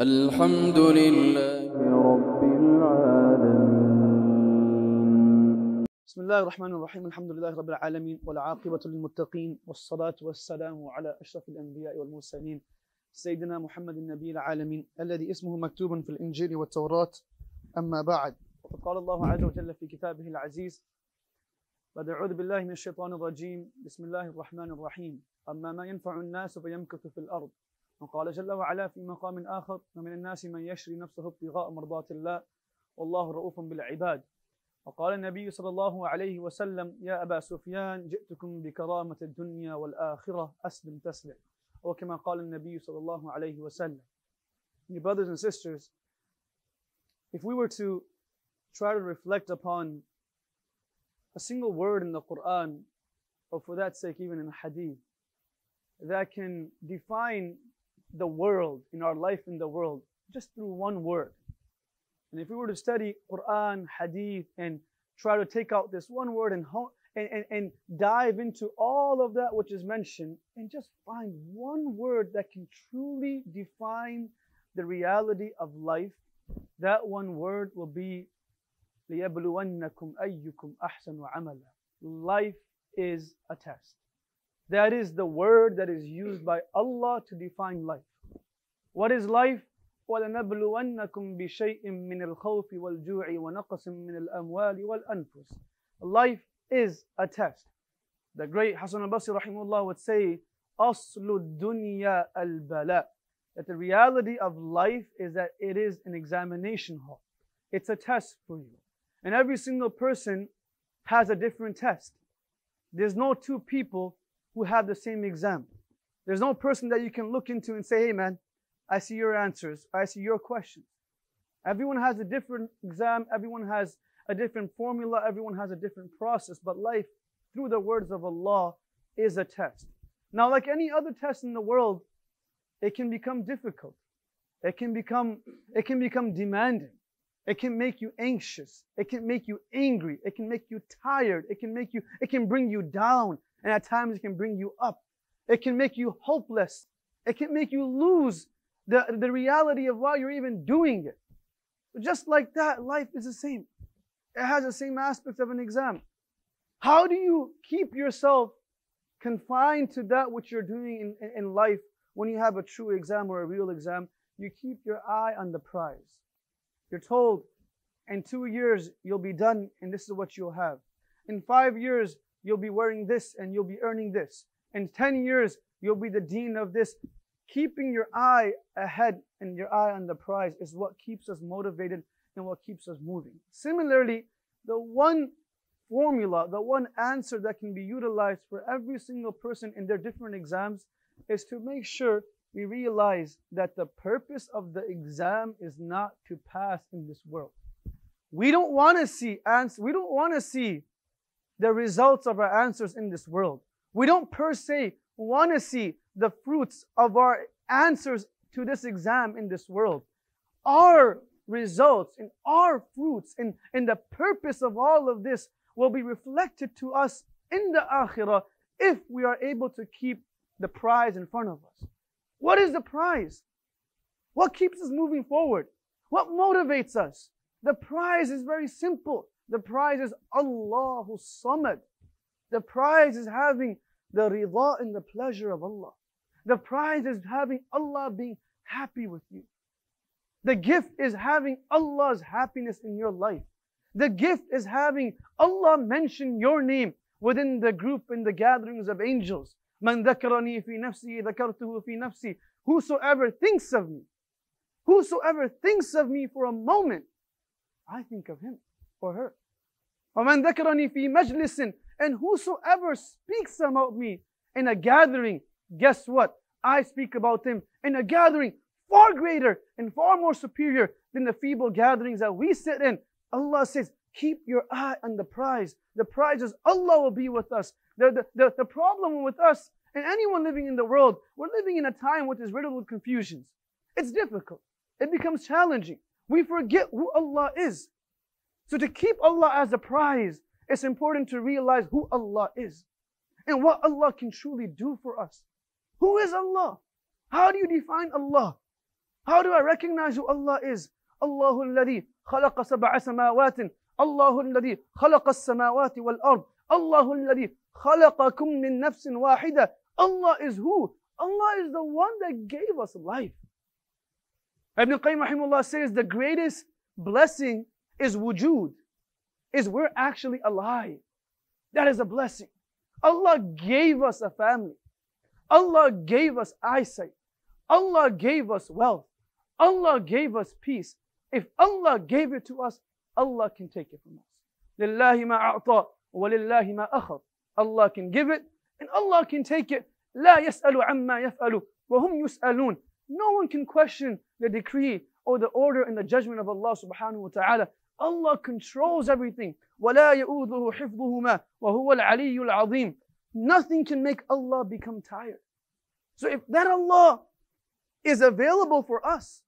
الحمد لله رب العالمين. بسم الله الرحمن الرحيم. الحمد لله رب العالمين والعاقبة للمتقين والصلاة والسلام على أشرف الأنبياء والمرسلين سيدنا محمد النبي العالمين الذي اسمه مكتوب في الإنجيل والتوراة. أما بعد وقد قال الله عز وجل في كتابه العزيز بعد أعوذ بالله من الشيطان الرجيم. بسم الله الرحمن الرحيم. أما ما ينفع الناس فيمكث في الأرض وقال جل وعلا في مقام آخر ومن الناس من يشري نفسه ابتغاء مرضات الله والله رؤوف بالعباد. وقال النبي صلى الله عليه وسلم يا أبا سفيان جئتكم بكرامة الدنيا والآخرة أسلم تسلم. or كما قال النبي صلى الله عليه وسلم. Dear brothers and sisters, if we were to try to reflect upon a single word in the Quran, or for that sake even in hadith, that can define the world, in our life in the world, just through one word. And if we were to study Quran, Hadith, and try to take out this one word and, ho- and, and, and dive into all of that which is mentioned, and just find one word that can truly define the reality of life, that one word will be لِيَبْلُوَنَّكُمْ أَيُّكُمْ أَحْسَنُ عَمَلًا Life is a test. That is the word that is used by Allah to define life. What is life? وَلَنَبْلُوَنَّكُمْ بِشَيْءٍ مِّنَ الْخَوْفِ وَالْجُوعِ وَنَقْصٍ مِّنَ الْأَمْوَالِ وَالْأَنفُسِ Life is a test. The great Hassan al-Basri rahimahullah would say, أَصْلُ الدُّنْيَا الْبَلَاء That the reality of life is that it is an examination hall. It's a test for you. And every single person has a different test. There's no two people who have the same exam. There's no person that you can look into and say, hey man, I see your answers. I see your questions. Everyone has a different exam. Everyone has a different formula. Everyone has a different process. But life, through the words of Allah, is a test. Now, like any other test in the world, it can become difficult. It can become, it can become demanding. It can make you anxious. It can make you angry. It can make you tired. It can make you, it can bring you down. And at times it can bring you up. It can make you hopeless. It can make you lose the, the reality of why you're even doing it. Just like that, life is the same. It has the same aspects of an exam. How do you keep yourself confined to that which you're doing in, in, in life when you have a true exam or a real exam? You keep your eye on the prize. You're told in two years you'll be done and this is what you'll have. In five years, you'll be wearing this and you'll be earning this. In 10 years, you'll be the dean of this. Keeping your eye ahead and your eye on the prize is what keeps us motivated and what keeps us moving. Similarly, the one formula, the one answer that can be utilized for every single person in their different exams is to make sure we realize that the purpose of the exam is not to pass in this world. We don't want to see. We don't want to see the results of our answers in this world. We don't per se want to see the fruits of our answers to this exam in this world. Our results and our fruits and, and the purpose of all of this will be reflected to us in the akhirah if we are able to keep the prize in front of us. What is the prize? What keeps us moving forward? What motivates us? The prize is very simple. The prize is Allahu Samad. The prize is having the rida and the pleasure of Allah. The prize is having Allah being happy with you. The gift is having Allah's happiness in your life. The gift is having Allah mention your name within the group in the gatherings of angels. Man dhakarani fi nafsi dhakartuhu fi nafsi. Whosoever thinks of me, whosoever thinks of me for a moment, I think of him or her. وَمَنْ ذَكَرَنِي فِي مَجْلِسٍ And whosoever speaks about me in a gathering, guess what? I speak about him in a gathering far greater and far more superior than the feeble gatherings that we sit in. Allah says, keep your eye on the prize. The prize is Allah will be with us. The, the, the, the problem with us and anyone living in the world, we're living in a time which is riddled with confusions. It's difficult. It becomes challenging. We forget who Allah is. So to keep Allah as a prize, it's important to realize who Allah is and what Allah can truly do for us. Who is Allah? How do you define Allah? How do I recognize who Allah is? الله الذي خلق سبع سماوات الله الذي خلق السماوات والأرض الله الذي خلقكم من نفس واحدة Allah is who? Allah is the one that gave us life. Ibn Qayyim rahimahullah says the greatest blessing is wujud, is we're actually alive. That is a blessing. Allah gave us a family. Allah gave us eyesight. Allah gave us wealth. Allah gave us peace. If Allah gave it to us, Allah can take it from us. لله ما أعطى ولله ما أخذ. Allah can give it and Allah can take it. لا يسأل عما يفعل وهم يسألون. No one can question the decree or the order and the judgment of Allah subhanahu wa ta'ala. Allah controls everything. ولا يؤوذه حفظهما وهو العلي العظيم. Nothing can make Allah become tired. So if that Allah is available for us,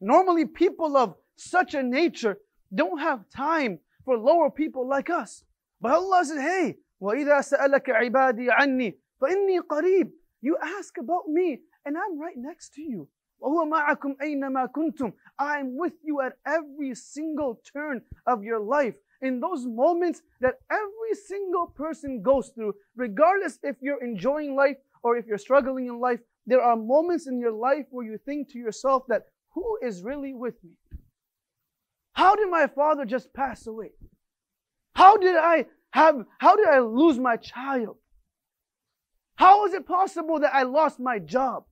normally people of such a nature don't have time for lower people like us. But Allah says, hey, وَإِذَا سَأَلَكَ عِبَادِي عَنِّي فَإِنِّي قَرِيب You ask about me and I'm right next to you. وَهُوَ مَعَكُمْ أَيْنَمَا كُنْتُمْ I am with you at every single turn of your life. In those moments that every single person goes through, regardless if you're enjoying life or if you're struggling in life, there are moments in your life where you think to yourself that who is really with me? How did my father just pass away? How did I have, how did I lose my child? How is it possible that I lost my job?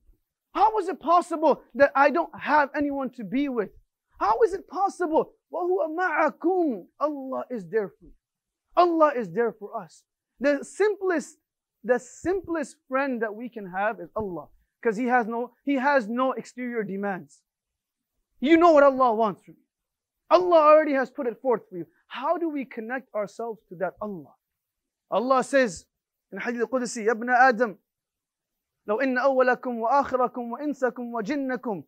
How is it possible that I don't have anyone to be with? How is it possible? وَهُوَ مَعَكُمْ Allah is there for you. Allah is there for us. The simplest, the simplest friend that we can have is Allah. Because He has no, He has no exterior demands. You know what Allah wants from you. Allah already has put it forth for you. How do we connect ourselves to that Allah? Allah says in Hadith al-Qudsi, يا ابن آدم لو إن أولكم وآخركم وإنسكم وجنكم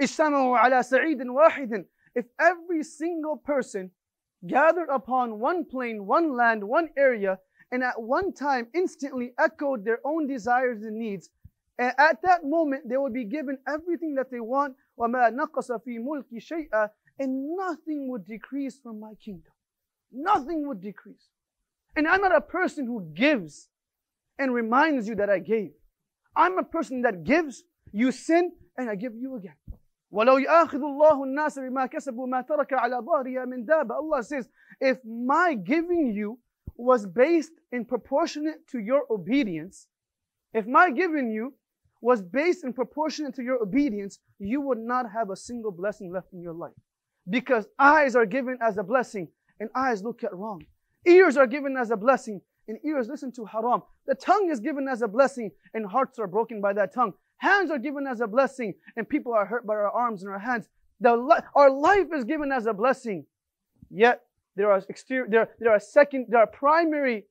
اجتمعوا على سعيد واحد If every single person gathered upon one plane, one land, one area, and at one time instantly echoed their own desires and needs, and at that moment they would be given everything that they want, وَمَا نَقَصَ فِي مُلْكِ شَيْئًا and nothing would decrease from my kingdom. Nothing would decrease. And I'm not a person who gives and reminds you that I gave. I'm a person that gives, you sin, and I give you again. وَلَوْ يَأْخِذُ اللَّهُ النَّاسَ بِمَا كَسَبُوا مَا تَرَكَ عَلَى ظَهْرِهَا مِنْ دَابَ Allah says, if my giving you was based in proportionate to your obedience, if my giving you was based in proportionate to your obedience, you would not have a single blessing left in your life. Because eyes are given as a blessing and eyes look at wrong. Ears are given as a blessing and ears listen to haram. The tongue is given as a blessing, and hearts are broken by that tongue. Hands are given as a blessing, and people are hurt by our arms and our hands. The, our life is given as a blessing. Yet there are exterior, there, there are second, there are primary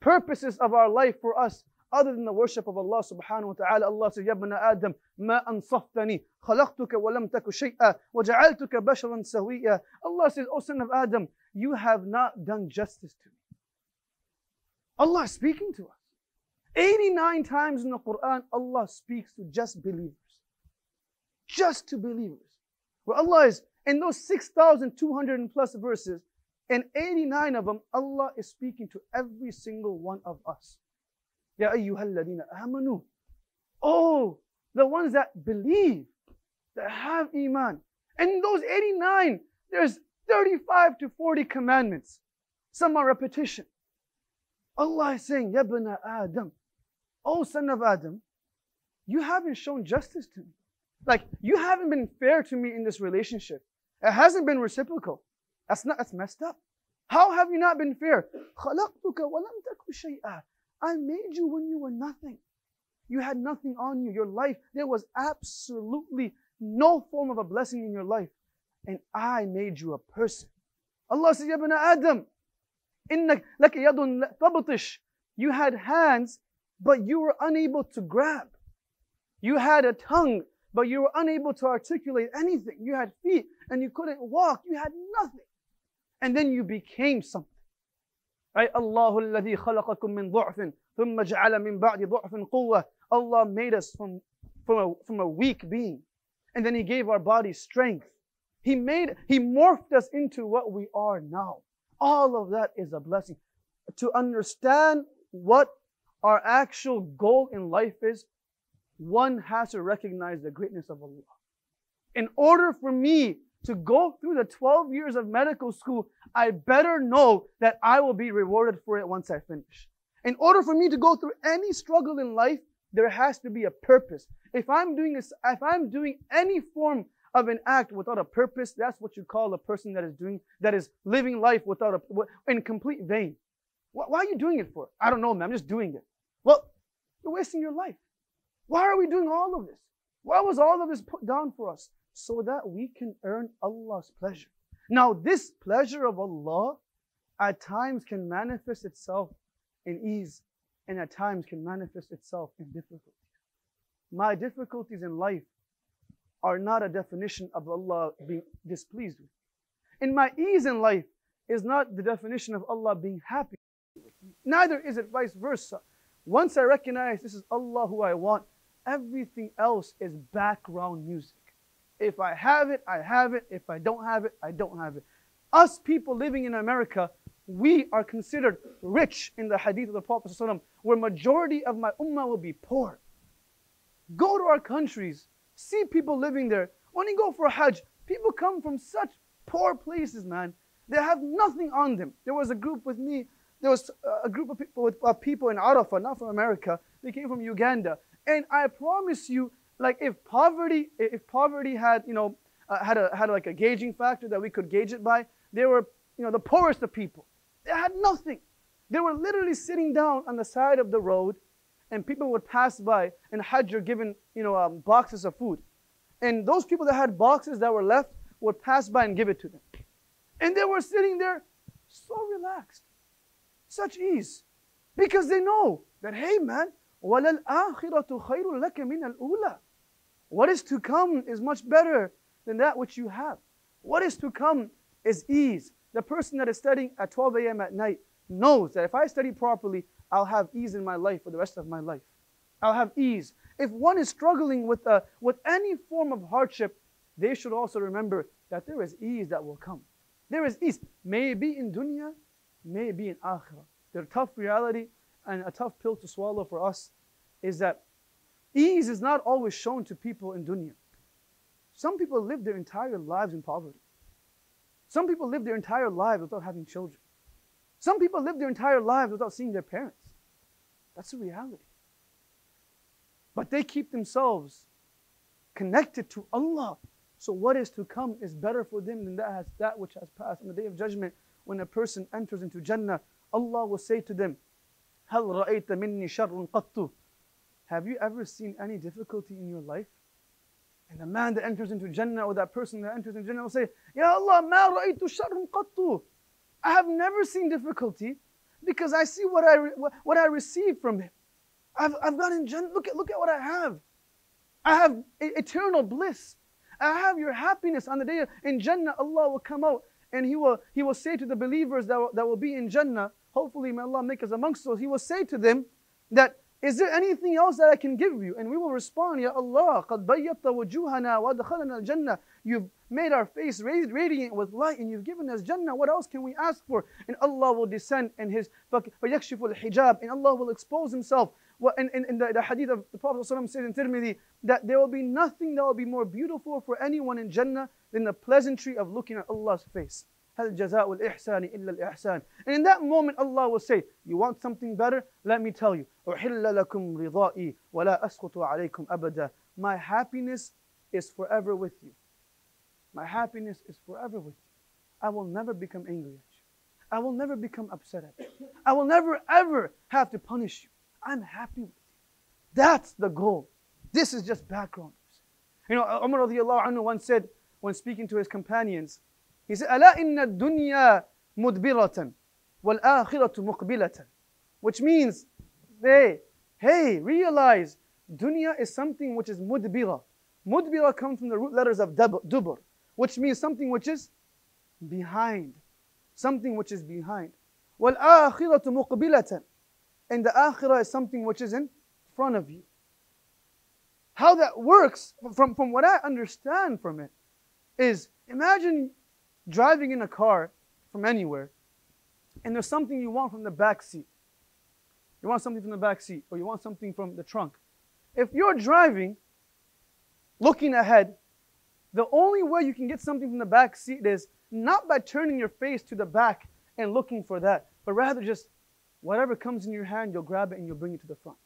purposes of our life for us other than the worship of Allah subhanahu wa ta'ala. Allah says, Ya Adam, ma ansaftani, khalaqtuka wa lam taku shay'a, wa ja'altuka basharan sawiya. Allah says, O son of Adam, you have not done justice to me. Allah is speaking to us. 89 times in the Quran, Allah speaks to just believers. Just to believers. Where Allah is, in those 6,200 and plus verses, in 89 of them, Allah is speaking to every single one of us. Ya ayyuhalladina amanu. Oh, the ones that believe, that have iman. And in those 89, there's 35 to 40 commandments. Some are repetition. Allah is saying, Yabna Adam, O son of Adam, you haven't shown justice to me. Like, you haven't been fair to me in this relationship. It hasn't been reciprocal. That's not, that's messed up. How have you not been fair? I made you when you were nothing. You had nothing on you. Your life, there was absolutely no form of a blessing in your life. And I made you a person. Allah says, Ya Adam, إِنَّكَ لَكَ يَدٌ تَبْطِشْ You had hands, but you were unable to grab. You had a tongue, but you were unable to articulate anything. You had feet, and you couldn't walk. You had nothing. And then you became something. Right? الله الذي خلقكم من ضعف ثم جعل من بعد ضعف قوة. Allah made us from, from, a, from a weak being. And then He gave our body strength. He made, He morphed us into what we are now. All of that is a blessing. To understand what our actual goal in life is, one has to recognize the greatness of Allah. In order for me to go through the 12 years of medical school, I better know that I will be rewarded for it once I finish. In order for me to go through any struggle in life, there has to be a purpose. If I'm doing this, if I'm doing any form of an act without a purpose, that's what you call a person that is doing, that is living life without a, in complete vain. Why are you doing it for? I don't know, man. I'm just doing it. Well, you're wasting your life. Why are we doing all of this? Why was all of this put down for us? So that we can earn Allah's pleasure. Now, this pleasure of Allah at times can manifest itself in ease and at times can manifest itself in difficulty. My difficulties in life are not a definition of Allah being displeased with. And my ease in life is not the definition of Allah being happy with. Neither is it vice versa. Once I recognize this is Allah who I want, everything else is background music. If I have it, I have it. If I don't have it, I don't have it. Us people living in America, we are considered rich in the hadith of the Prophet where majority of my ummah will be poor. Go to our countries, see people living there. When you go for hajj, people come from such poor places, man. They have nothing on them. There was a group with me, there was a group of people, with, uh, people in Arafah, not from America. They came from Uganda. And I promise you, like if poverty, if poverty had, you know, uh, had a had like a gauging factor that we could gauge it by, they were, you know, the poorest of people. They had nothing. They were literally sitting down on the side of the road, and people would pass by, and Hajj are given, you know, um, boxes of food. And those people that had boxes that were left would pass by and give it to them. And they were sitting there so relaxed, such ease, because they know that, hey man, what is to come is much better than that which you have. What is to come is ease. The person that is studying at 12 a.m. at night knows that if I study properly, I'll have ease in my life for the rest of my life. I'll have ease. If one is struggling with, uh, with any form of hardship, they should also remember that there is ease that will come. There is ease. maybe in dunya, maybe in akhirah. The tough reality and a tough pill to swallow for us is that ease is not always shown to people in dunya. Some people live their entire lives in poverty. Some people live their entire lives without having children. Some people live their entire lives without seeing their parents. That's the reality. But they keep themselves connected to Allah. So what is to come is better for them than that, has, that which has passed. On the day of judgment, when a person enters into Jannah, Allah will say to them, هل رأيت مني شر قط Have you ever seen any difficulty in your life? And the man that enters into Jannah or that person that enters into Jannah will say, Ya Allah, ما رأيت شر قط I have never seen difficulty because I see what I, what I received from Him. I've, I've got in Jannah, look at, look at what I have. I have eternal bliss. I have your happiness on the day of, in Jannah. Allah will come out and He will, he will say to the believers that will, that will be in Jannah, Hopefully, may Allah make us amongst those. He will say to them that, is there anything else that I can give you? And we will respond, Ya Allah, قَدْ بَيَّطَ وَجُوهَنَا وَأَدْخَلَنَا الْجَنَّةِ You've made our face radiant with light and you've given us Jannah. What else can we ask for? And Allah will descend in His فَيَكْشِفُ الْحِجَابِ And Allah will expose Himself. In, in, in the, the hadith of the Prophet ﷺ said in Tirmidhi that there will be nothing that will be more beautiful for anyone in Jannah than the pleasantry of looking at Allah's face. هل جزاء الإحسان إلا الإحسان And in that moment Allah will say, you want something better? Let me tell you. أحل لكم رضائي ولا أسخط عليكم أبدا My happiness is forever with you. My happiness is forever with you. I will never become angry at you. I will never become upset at you. I will never ever have to punish you. I'm happy with you. That's the goal. This is just background. You know, Umar radiallahu anhu once said, when speaking to his companions, he said, ألا إن الدنيا مدبرة والآخرة مقبلة. Which means, hey, hey, realize dunya is something which is mudbira. Mudbira comes from the root letters of dubur, which means something which is behind. Something which is behind. وَالْآخِرَةُ مُقْبِلَةً And the akhirah is something which is in front of you. how that works, from, from what I understand from it, is imagine driving in a car from anywhere, and there's something you want from the back seat. You want something from the back seat, or you want something from the trunk. If you're driving, looking ahead, the only way you can get something from the back seat is not by turning your face to the back and looking for that, but rather just whatever comes in your hand, you'll grab it and you'll bring it to the front.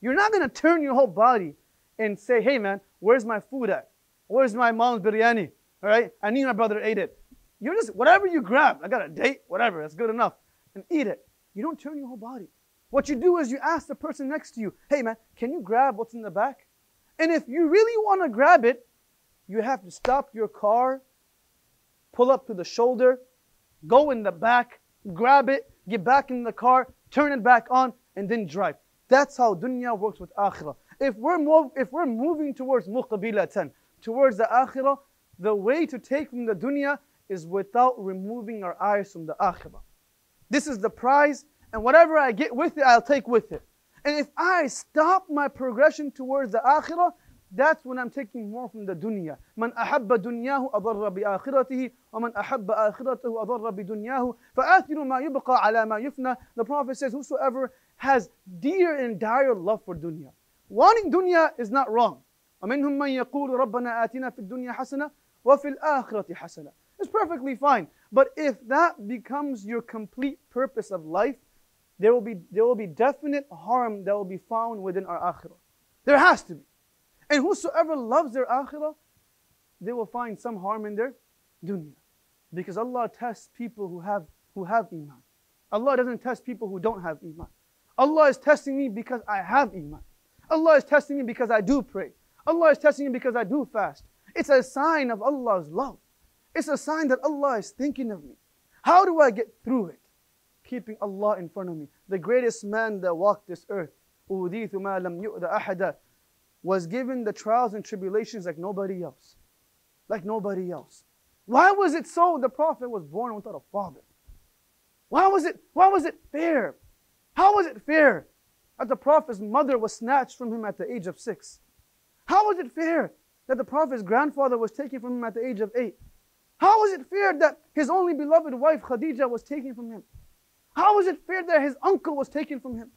You're not going to turn your whole body and say, hey man, where's my food at? Where's my mom's biryani? All right, I need my brother eat it. You're just, whatever you grab, I got a date, whatever, that's good enough, and eat it. You don't turn your whole body. What you do is you ask the person next to you, hey man, can you grab what's in the back? And if you really want to grab it, you have to stop your car, pull up to the shoulder, go in the back, grab it, get back in the car, turn it back on, and then drive. That's how dunya works with akhirah. If we're, mov- if we're moving towards muqabilatan, towards the akhirah, the way to take from the dunya is without removing our eyes from the akhirah. This is the prize, and whatever I get with it, I'll take with it. And if I stop my progression towards the akhirah, that's when I'm taking more from the dunya. من أحب دنياه أضر بآخرته ومن أحب آخرته أضر بدنياه فآثر ما يبقى على ما يفنى. The Prophet says, whosoever has dear and dire love for dunya. Wanting dunya is not wrong. ومنهم من يقول ربنا آتنا في الدنيا حسنة وفي الآخرة حسنة. it's perfectly fine. But if that becomes your complete purpose of life, there will be, there will be definite harm that will be found within our akhirah. There has to be. And whosoever loves their akhirah, they will find some harm in their dunya. Because Allah tests people who have, who have iman. Allah doesn't test people who don't have iman. Allah is testing me because I have iman. Allah is testing me because I do pray. Allah is testing me because I do fast. It's a sign of Allah's love. It's a sign that Allah is thinking of me. How do I get through it? Keeping Allah in front of me. The greatest man that walked this earth, was given the trials and tribulations like nobody else. Like nobody else. Why was it so the Prophet was born without a father? Why was it, why was it fair? How was it fair that the Prophet's mother was snatched from him at the age of six? How was it fair that the Prophet's grandfather was taken from him at the age of eight? How was it fair that his only beloved wife Khadija was taken from him? How was it fair that his uncle was taken from him?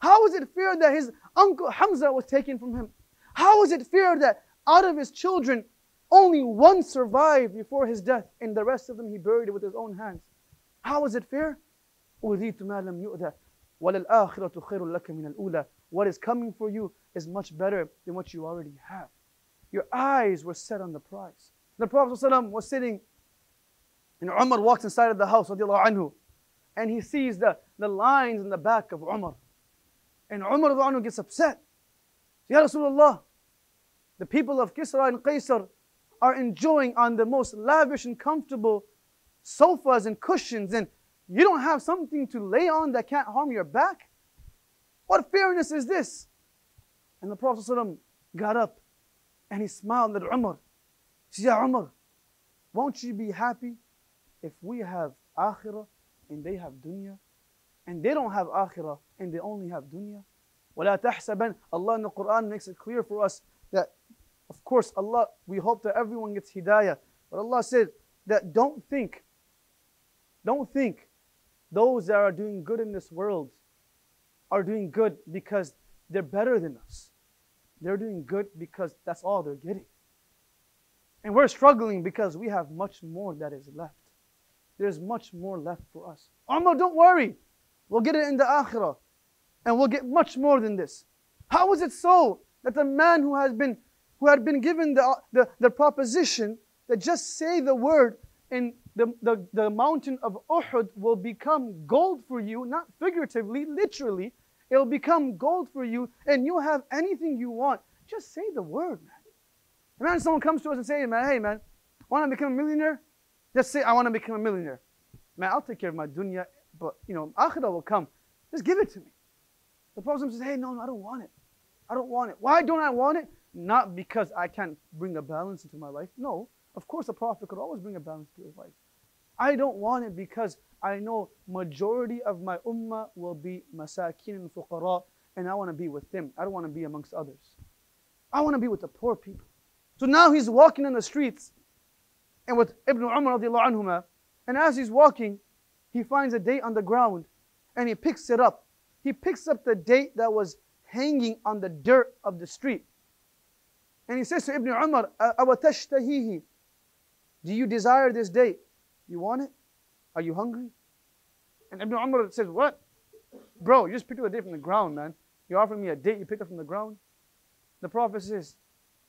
How was it fair that his uncle Hamza was taken from him? How is it fair that out of his children, only one survived before his death, and the rest of them he buried with his own hands? How is it fair? أُوذِيتُ مَا لَمْ يُؤْذَى وَلَلْآخِرَةُ خَيْرٌ لَكَ مِنَ الْأُولَى What is coming for you is much better than what you already have. Your eyes were set on the prize. The Prophet ﷺ was sitting, and Umar walks inside of the house, anhu, and he sees the, the lines in the back of Umar. And Umar gets upset. Ya Rasulullah, the people of Kisra and Qaisar are enjoying on the most lavish and comfortable sofas and cushions, and you don't have something to lay on that can't harm your back? What fairness is this? And the Prophet got up and he smiled at Umar. He said, Ya Umar, won't you be happy if we have akhirah and they have dunya? And they don't have akhirah and they only have dunya? وَلَا تَحْسَبَنْ Allah in the Quran makes it clear for us that, of course, Allah, we hope that everyone gets hidayah. But Allah said that don't think, don't think those that are doing good in this world are doing good because they're better than us. They're doing good because that's all they're getting. And we're struggling because we have much more that is left. There's much more left for us. Umar, don't worry. We'll get it in the akhirah. And we'll get much more than this. How is it so that the man who has been who had been given the, the, the proposition that just say the word and the, the, the mountain of Uhud will become gold for you, not figuratively, literally, it'll become gold for you, and you'll have anything you want. Just say the word, man. Imagine someone comes to us and say, man, hey man, want to become a millionaire? Just say, I want to become a millionaire. Man, I'll take care of my dunya, but you know, akhirah will come. Just give it to me. The Prophet says, hey, no, no, I don't want it. I don't want it. Why don't I want it? Not because I can't bring a balance into my life. No, of course the Prophet could always bring a balance to his life. I don't want it because I know majority of my ummah will be masakin and fuqara, and I want to be with them. I don't want to be amongst others. I want to be with the poor people. So now he's walking in the streets and with Ibn Umar radiallahu anhuma, and as he's walking, he finds a date on the ground and he picks it up. He picks up the date that was hanging on the dirt of the street. And he says to Ibn Umar, أَوَتَشْتَهِيهِ Do you desire this date? You want it? Are you hungry? And Ibn Umar says, What? Bro, you just picked up a date from the ground, man. You're offering me a date you picked up from the ground? The Prophet says,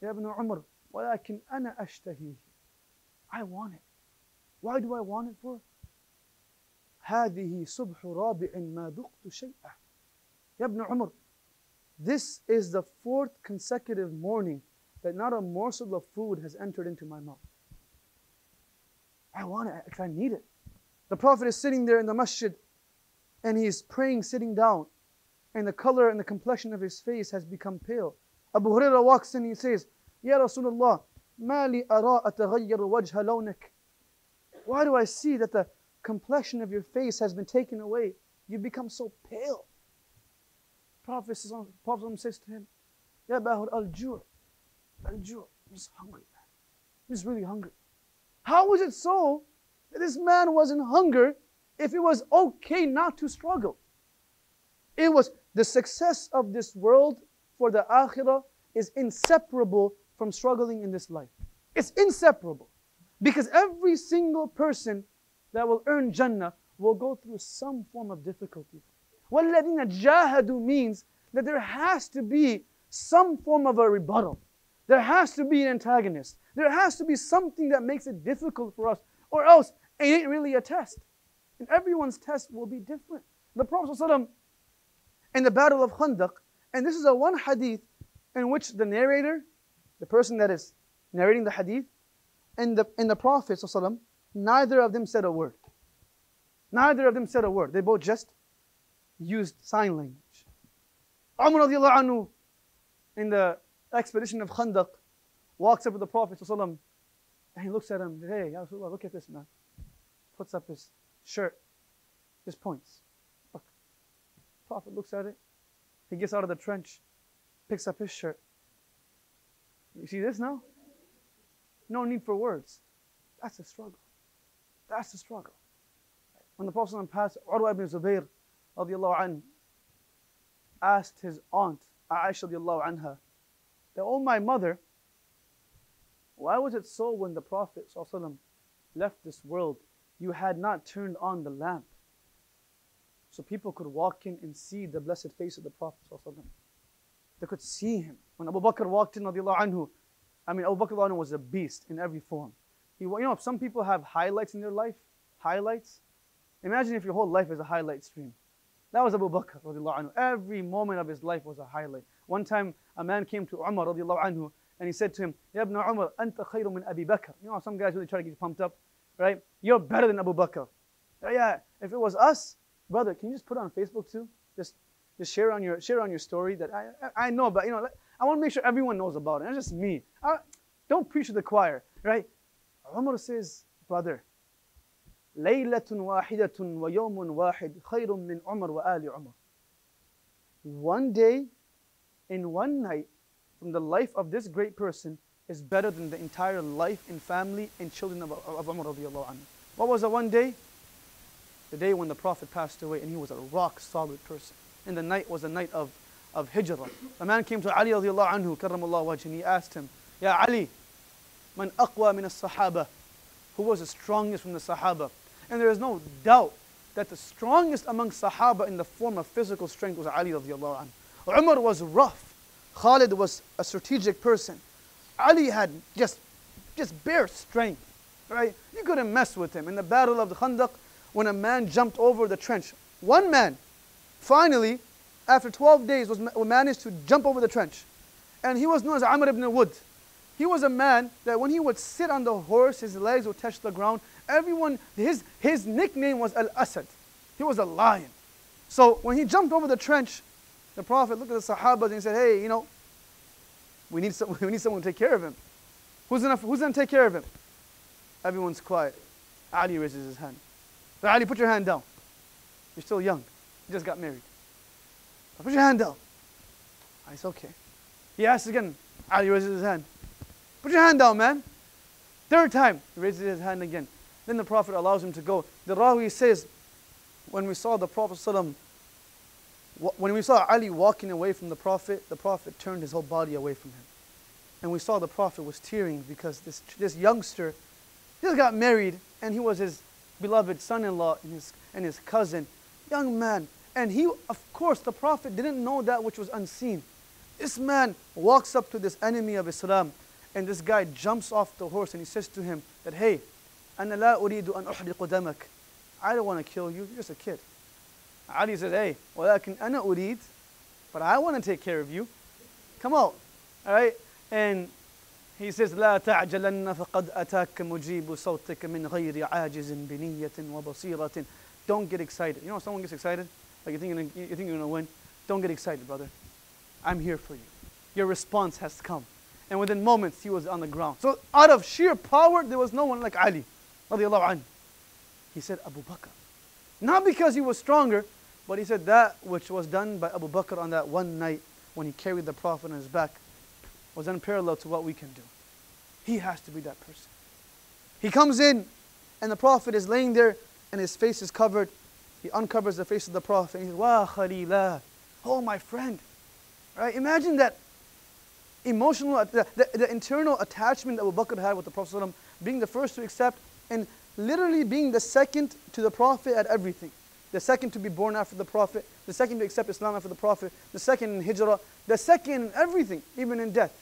Ya Ibn Umar, وَلَكِنْ أَنَا أَشْتَهِيهِ I want it. Why do I want it for? هذه صبح رابع ما ذقت شيئا يا ابن عمر This is the fourth consecutive morning that not a morsel of food has entered into my mouth. I want it because I need it. The Prophet is sitting there in the masjid and he's praying sitting down, and the color and the complexion of his face has become pale. Abu Hurairah walks in and he says, Ya Rasulullah, ما لي أرى أتغير وجه لونك Why do I see that the complexion of your face has been taken away? You've become so pale. Prophet, Prophet says to him, Ya Bahur al-Ju' al-Ju' I'm just hungry, man. I'm just really hungry. How was it so that this man was in hunger if it was okay not to struggle? It was the success of this world for the akhirah is inseparable from struggling in this life. It's inseparable. Because every single person that will earn Jannah will go through some form of difficulty. وَالَّذِينَ جَاهَدُوا means that there has to be some form of a rebuttal. There has to be an antagonist. There has to be something that makes it difficult for us, or else it ain't really a test. And everyone's test will be different. The Prophet ﷺ, in the Battle of Khandaq, and this is a one hadith in which the narrator the person that is narrating the hadith and the, and the Prophet neither of them said a word. Neither of them said a word. They both just used sign language. Umar anhu, in the expedition of Khandaq, walks up with the Prophet and he looks at him, hey, Ya Rasulullah, look at this man. Puts up his shirt, just points. Look. Prophet looks at it. He gets out of the trench, picks up his shirt, you see this now? No need for words. That's a struggle. That's the struggle. When the Prophet passed, Urwa ibn asked his aunt, Aisha anha, that, oh my mother, why was it so when the Prophet left this world, you had not turned on the lamp so people could walk in and see the blessed face of the Prophet? They could see him. When Abu Bakr walked in, anhu, I mean, Abu Bakr anhu was a beast in every form. He, you know, some people have highlights in their life, highlights. Imagine if your whole life is a highlight stream. That was Abu Bakr anhu. Every moment of his life was a highlight. One time, a man came to Umar anhu, and he said to him, Ya ibn Umar, anta khayru min Abi Bakr. You know, some guys really try to get you pumped up, right? You're better than Abu Bakr. Yeah, if it was us, brother, can you just put it on Facebook too? Just, just share on your share on your story that I, I, I know, but you know, I want to make sure everyone knows about it. Not just me. I, don't preach to the choir, right? Umar says, brother, ليلة واحدة ويوم واحد خير من عمر وآل عمر. One day in one night from the life of this great person is better than the entire life and family and children of, of Umar radiallahu anhu. What was the one day? The day when the Prophet passed away and he was a rock solid person. And the night was a night of of hijrah. A man came to Ali radiallahu anhu, karramallahu wajh, and he asked him, Ya Ali, man aqwa min as-sahaba? Who was the strongest from the sahaba? And there is no doubt that the strongest among sahaba in the form of physical strength was Ali radiallahu anhu. Umar was rough. Khalid was a strategic person. Ali had just, just bare strength, right? You couldn't mess with him. In the battle of the Khandaq, when a man jumped over the trench, one man finally after 12 days, was managed to jump over the trench. And he was known as Amr ibn Wudd. He was a man that when he would sit on the horse, his legs would touch the ground. Everyone, his, his nickname was Al Asad. He was a lion. So when he jumped over the trench, the Prophet looked at the Sahaba and he said, Hey, you know, we need, some, we need someone to take care of him. Who's gonna, who's gonna take care of him? Everyone's quiet. Ali raises his hand. Ali, put your hand down. You're still young. Just got married. Put your hand down. Ah, it's okay. He asks again, ah, Ali raises his hand. Put your hand down, man. Third time, he raises his hand again. Then the Prophet allows him to go. The Rawi says, when we saw the Prophet when we saw Ali walking away from the Prophet, the Prophet turned his whole body away from him. And we saw the Prophet was tearing because this, this youngster just got married and he was his beloved son in law and his, and his cousin, young man. And he, of course, the Prophet didn't know that which was unseen. This man walks up to this enemy of Islam and this guy jumps off the horse and he says to him that, hey, أنا لا أريد أن أحرق دمك. I don't want to kill you, you're just a kid. Ali says, hey, ولكن أنا أريد, but I want to take care of you. Come out. All right? And he says, لا تعجلن فقد أتاك مجيب صوتك من غير عاجز بنية وبصيرة. Don't get excited. You know, someone gets excited, like you think you're gonna, you think you're to win. Don't get excited, brother. I'm here for you. Your response has come. And within moments, he was on the ground. So out of sheer power, there was no one like Ali. Anhu. He said, Abu Bakr. Not because he was stronger, but he said that which was done by Abu Bakr on that one night when he carried the Prophet on his back was unparalleled to what we can do. He has to be that person. He comes in, and the Prophet is laying there, and his face is covered. He uncovers the face of the Prophet, and he says, Wa Khalila, oh my friend. Right? Imagine that emotional, the, the, the internal attachment that Abu Bakr had with the Prophet, being the first to accept, and literally being the second to the Prophet at everything. The second to be born after the Prophet, the second to accept Islam after the Prophet, the second in Hijrah, the second in everything, even in death.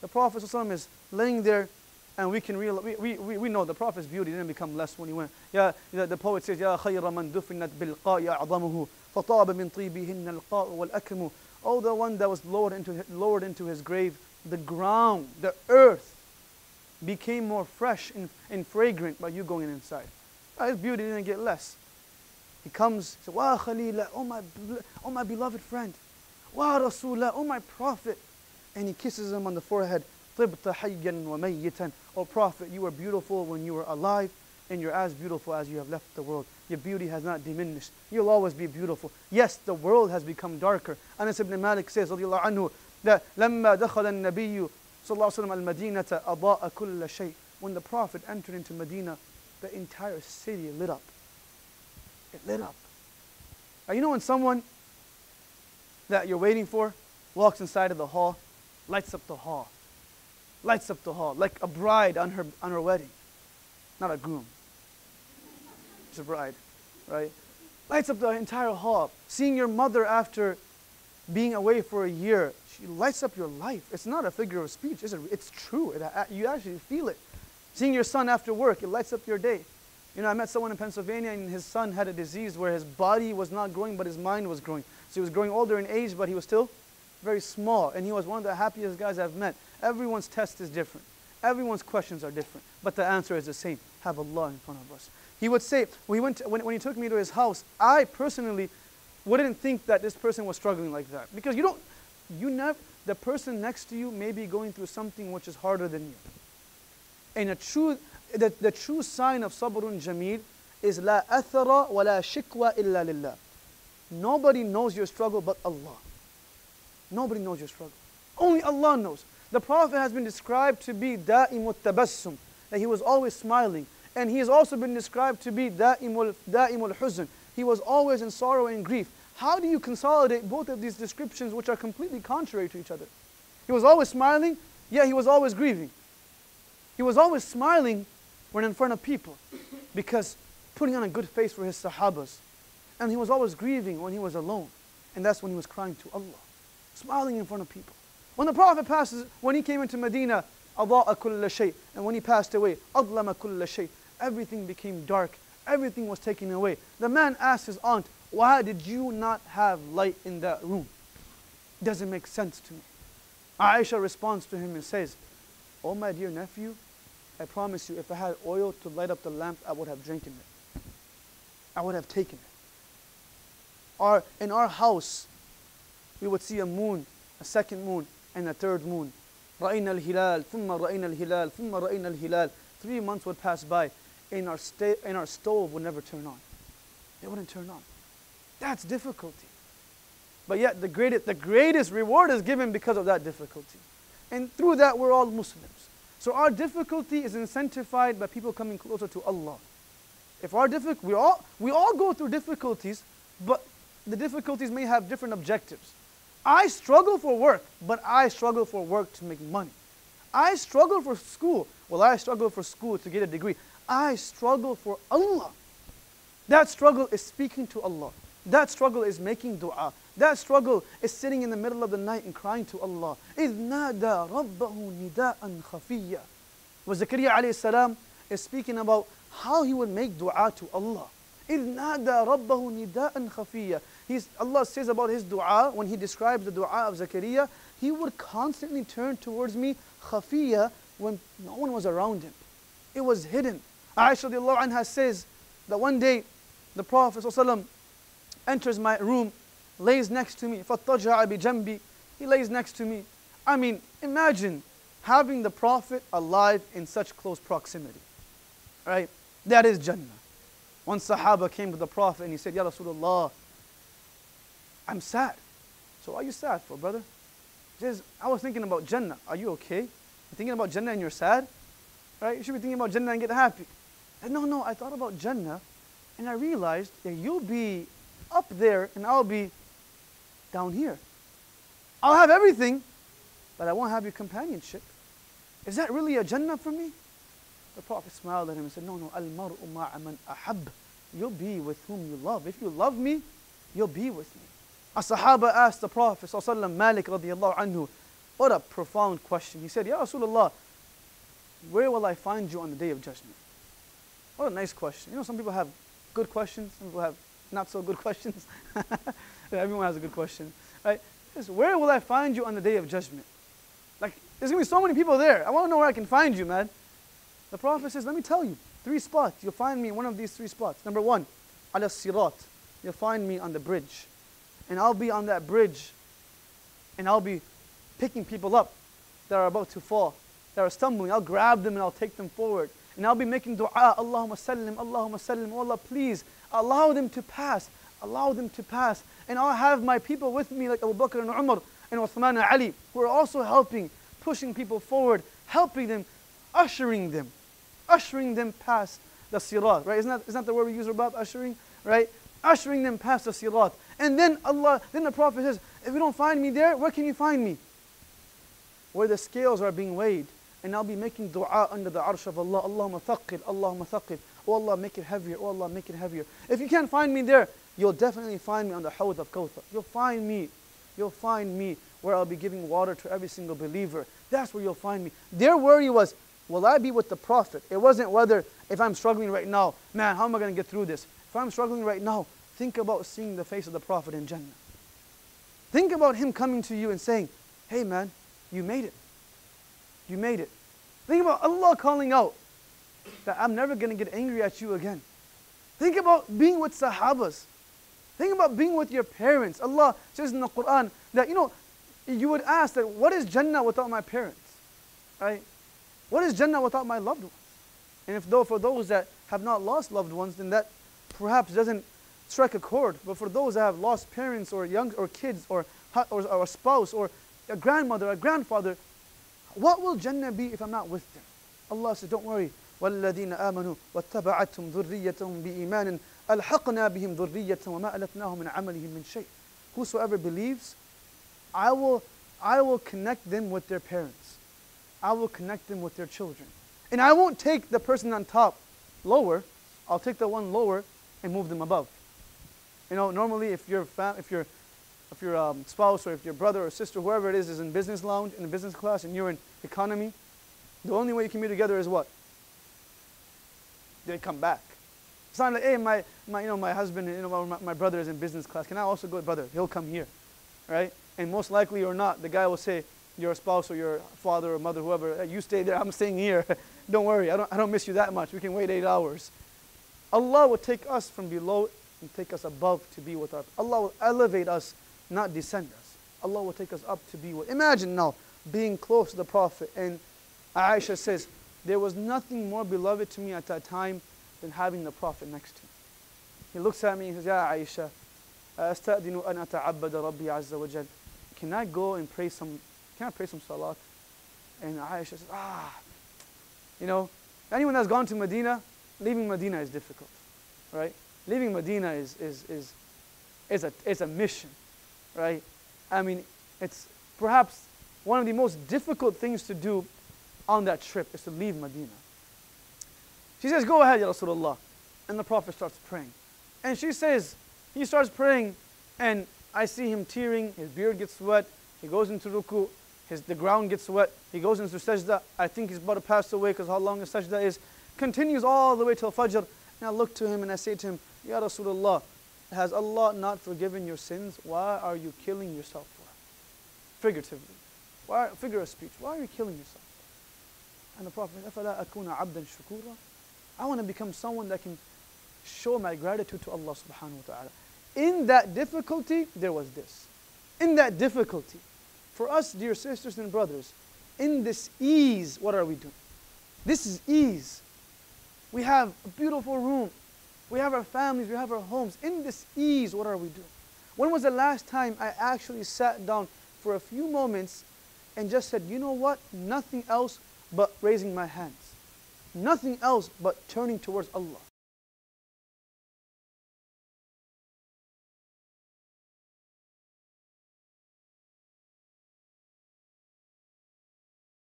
The Prophet ﷺ is laying there, and we can realize, we, we, we know the Prophet's beauty didn't become less when he went. Yeah, the, the poet says, يا خير من دفنت بالقاء أعظمه فطاب من طيبهن القاء والأكم. Oh, the one that was lowered into, lowered into his grave, the ground, the earth, became more fresh and, and fragrant by you going inside. His beauty didn't get less. He comes, he says, Wa Khalila, oh my, oh my beloved friend. Wa Rasulullah, oh my prophet. And he kisses him on the forehead. طِبْتَ حَيًّا وَمَيِّتًا Oh prophet, you were beautiful when you were alive, and you're as beautiful as you have left the world. Your beauty has not diminished. You'll always be beautiful. Yes, the world has become darker. Anas ibn Malik says, رضي الله عنه, that لما دخل النبي صلى الله عليه وسلم المدينة أضاء كل شيء. When the Prophet entered into Medina, the entire city lit up. It lit up. Now, you know when someone that you're waiting for walks inside of the hall, lights up the hall, lights up the hall, like a bride on her, on her wedding, not a groom. It's a bride, right? Lights up the entire hall. Seeing your mother after being away for a year, she lights up your life. It's not a figure of speech. It's, a, it's true. It, uh, you actually feel it. Seeing your son after work, it lights up your day. You know, I met someone in Pennsylvania and his son had a disease where his body was not growing, but his mind was growing. So he was growing older in age, but he was still very small. And he was one of the happiest guys I've met. Everyone's test is different. Everyone's questions are different. But the answer is the same. Have Allah in front of us. He would say, when he, went to, when, when he took me to his house, I personally wouldn't think that this person was struggling like that. Because you don't, you never, the person next to you may be going through something which is harder than you. And a true, the, the true sign of sabrun jameel is la athara wa la shikwa illa lillah. Nobody knows your struggle but Allah. Nobody knows your struggle. Only Allah knows. The Prophet has been described to be da'imut tabassum, that he was always smiling. And he has also been described to be da'imul, huzn. He was always in sorrow and grief. How do you consolidate both of these descriptions which are completely contrary to each other? He was always smiling, yet he was always grieving. He was always smiling when in front of people because putting on a good face for his sahabas. And he was always grieving when he was alone. And that's when he was crying to Allah, smiling in front of people. When the Prophet passes, when he came into Medina, أضاء كل شيء. And when he passed away, أظلم كل شيء. Everything became dark. Everything was taken away. The man asked his aunt, why did you not have light in that room? It doesn't make sense to me. Aisha responds to him and says, Oh my dear nephew, I promise you, if I had oil to light up the lamp, I would have drinking it. I would have taken it. Our, in our house, we would see a moon, a second moon, and a third moon. رأينا الهلال ثم رأينا الهلال ثم رأينا الهلال Three months would pass by, and our, sta- and our stove would never turn on. It wouldn't turn on. That's difficulty. But yet the greatest, the greatest reward is given because of that difficulty. And through that, we're all Muslims. So our difficulty is incentivized by people coming closer to Allah. If our difficult, we all we all go through difficulties, but the difficulties may have different objectives. I struggle for work, but I struggle for work to make money. I struggle for school. Well, I struggle for school to get a degree. I struggle for Allah. That struggle is speaking to Allah. That struggle is making dua. That struggle is sitting in the middle of the night and crying to Allah. إِذْ نَادَى رَبَّهُ نِدَاءً خَفِيًّا Wa Zakaria alayhi salam is speaking about how he would make dua to Allah. إِذْ نَادَى رَبَّهُ نِدَاءً خَفِيًّا He's, Allah says about his dua, when he describes the dua of Zakaria, he would constantly turn towards me khafiya when no one was around him. It was hidden. Aisha anha says that one day the Prophet enters my room, lays next to me, jambi. he lays next to me. I mean, imagine having the Prophet alive in such close proximity. Right? That is Jannah. One Sahaba came to the Prophet and he said, Ya Rasulullah, I'm sad. So are you sad for, brother? He says, I was thinking about Jannah. Are you okay? You're thinking about Jannah and you're sad? Right? You should be thinking about Jannah and get happy. Said, no, no, I thought about Jannah and I realized that you'll be up there and I'll be down here. I'll have everything, but I won't have your companionship. Is that really a Jannah for me? The Prophet smiled at him and said, No, no, al mar'u ahab. You'll be with whom you love. If you love me, you'll be with me. A Sahaba asked the Prophet ﷺ, Malik radiallahu anhu, what a profound question. He said, Ya Rasulullah, where will I find you on the day of judgment? What a nice question. You know, some people have good questions, some people have not so good questions. Everyone has a good question. Right? Where will I find you on the day of judgment? Like, there's going to be so many people there. I want to know where I can find you, man. The Prophet says, let me tell you, three spots. You'll find me in one of these three spots. Number one, ala sirat. You'll find me on the bridge. And I'll be on that bridge. And I'll be picking people up that are about to fall, that are stumbling. I'll grab them and I'll take them forward. And I'll be making dua, Allahumma sallim, Allahumma sallim. Oh Allah, please allow them to pass. Allow them to pass. And I'll have my people with me like Abu Bakr and Umar and Uthman and Ali who are also helping, pushing people forward, helping them, ushering them, ushering them past the sirat, right? Isn't that, isn't that the word we use about ushering, right? Ushering them past the sirat. And then Allah, then the Prophet says, if you don't find me there, where can you find me? Where the scales are being weighed. And I'll be making dua under the arsh of Allah. Allahumma thaqil, Allahumma thaqil. Oh Allah, make it heavier. Oh Allah, make it heavier. If you can't find me there, you'll definitely find me on the Hawd of Kawthar. You'll find me. You'll find me where I'll be giving water to every single believer. That's where you'll find me. Their worry was, will I be with the Prophet? It wasn't whether, if I'm struggling right now, man, how am I going to get through this? If I'm struggling right now, think about seeing the face of the Prophet in Jannah. Think about him coming to you and saying, hey man, you made it. You made it. Think about Allah calling out that I'm never going to get angry at you again. Think about being with Sahabas. Think about being with your parents. Allah says in the Quran that, you know, you would ask that, what is Jannah without my parents? Right? What is Jannah without my loved ones? And if though for those that have not lost loved ones, then that perhaps doesn't strike a chord. But for those that have lost parents or young or kids or, or, or a spouse or a grandmother, a grandfather, what will Jannah be if I'm not with them? Allah says, don't worry. والذين آمنوا واتبعتهم ذريتهم بإيمان ألحقنا بهم ذرية وما ألتناهم من عملهم من شيء. Whosoever believes, I will, I will connect them with their parents. I will connect them with their children. And I won't take the person on top lower. I'll take the one lower and move them above. You know, normally if your fam- if your if your um, spouse or if your brother or sister, whoever it is, is in business lounge in business class and you're in economy, the only way you can be together is what? They come back. It's not like, hey, my, my, you know, my husband, you know, my, my brother is in business class. Can I also go, brother? He'll come here, right? And most likely or not, the guy will say, your spouse or your father or mother, whoever, you stay there, I'm staying here. don't worry, I don't, I don't miss you that much. We can wait eight hours. Allah will take us from below and take us above to be with us. Allah will elevate us, not descend us. Allah will take us up to be with. Imagine now being close to the Prophet. And Aisha says, there was nothing more beloved to me at that time than having the Prophet next to me. He looks at me and says, Ya Aisha, أستأذن أن أتعبد ربي عز وجل. Can I go and pray some, can I pray some salat? And Aisha says, ah, you know, anyone that's gone to Medina, leaving Medina is difficult, right? Leaving Medina is, is, is, is, a, is a mission, right? I mean, it's perhaps one of the most difficult things to do on that trip is to leave Medina. She says, Go ahead, Ya Rasulullah. And the Prophet starts praying. And she says, He starts praying, and I see him tearing, his beard gets wet, he goes into ruku, his, the ground gets wet, he goes into sajda. I think he's about to pass away because how long his sajda is. Continues all the way till Fajr. And I look to him and I say to him, Ya Rasulullah, has Allah not forgiven your sins? Why are you killing yourself for? Figuratively. Why, figure of speech. Why are you killing yourself? And the Prophet said, I want to become someone that can show my gratitude to Allah subhanahu wa ta'ala. In that difficulty, there was this. In that difficulty, for us, dear sisters and brothers, in this ease, what are we doing? This is ease. We have a beautiful room, we have our families, we have our homes. In this ease, what are we doing? When was the last time I actually sat down for a few moments and just said, you know what? Nothing else but raising my hands. Nothing else but turning towards Allah.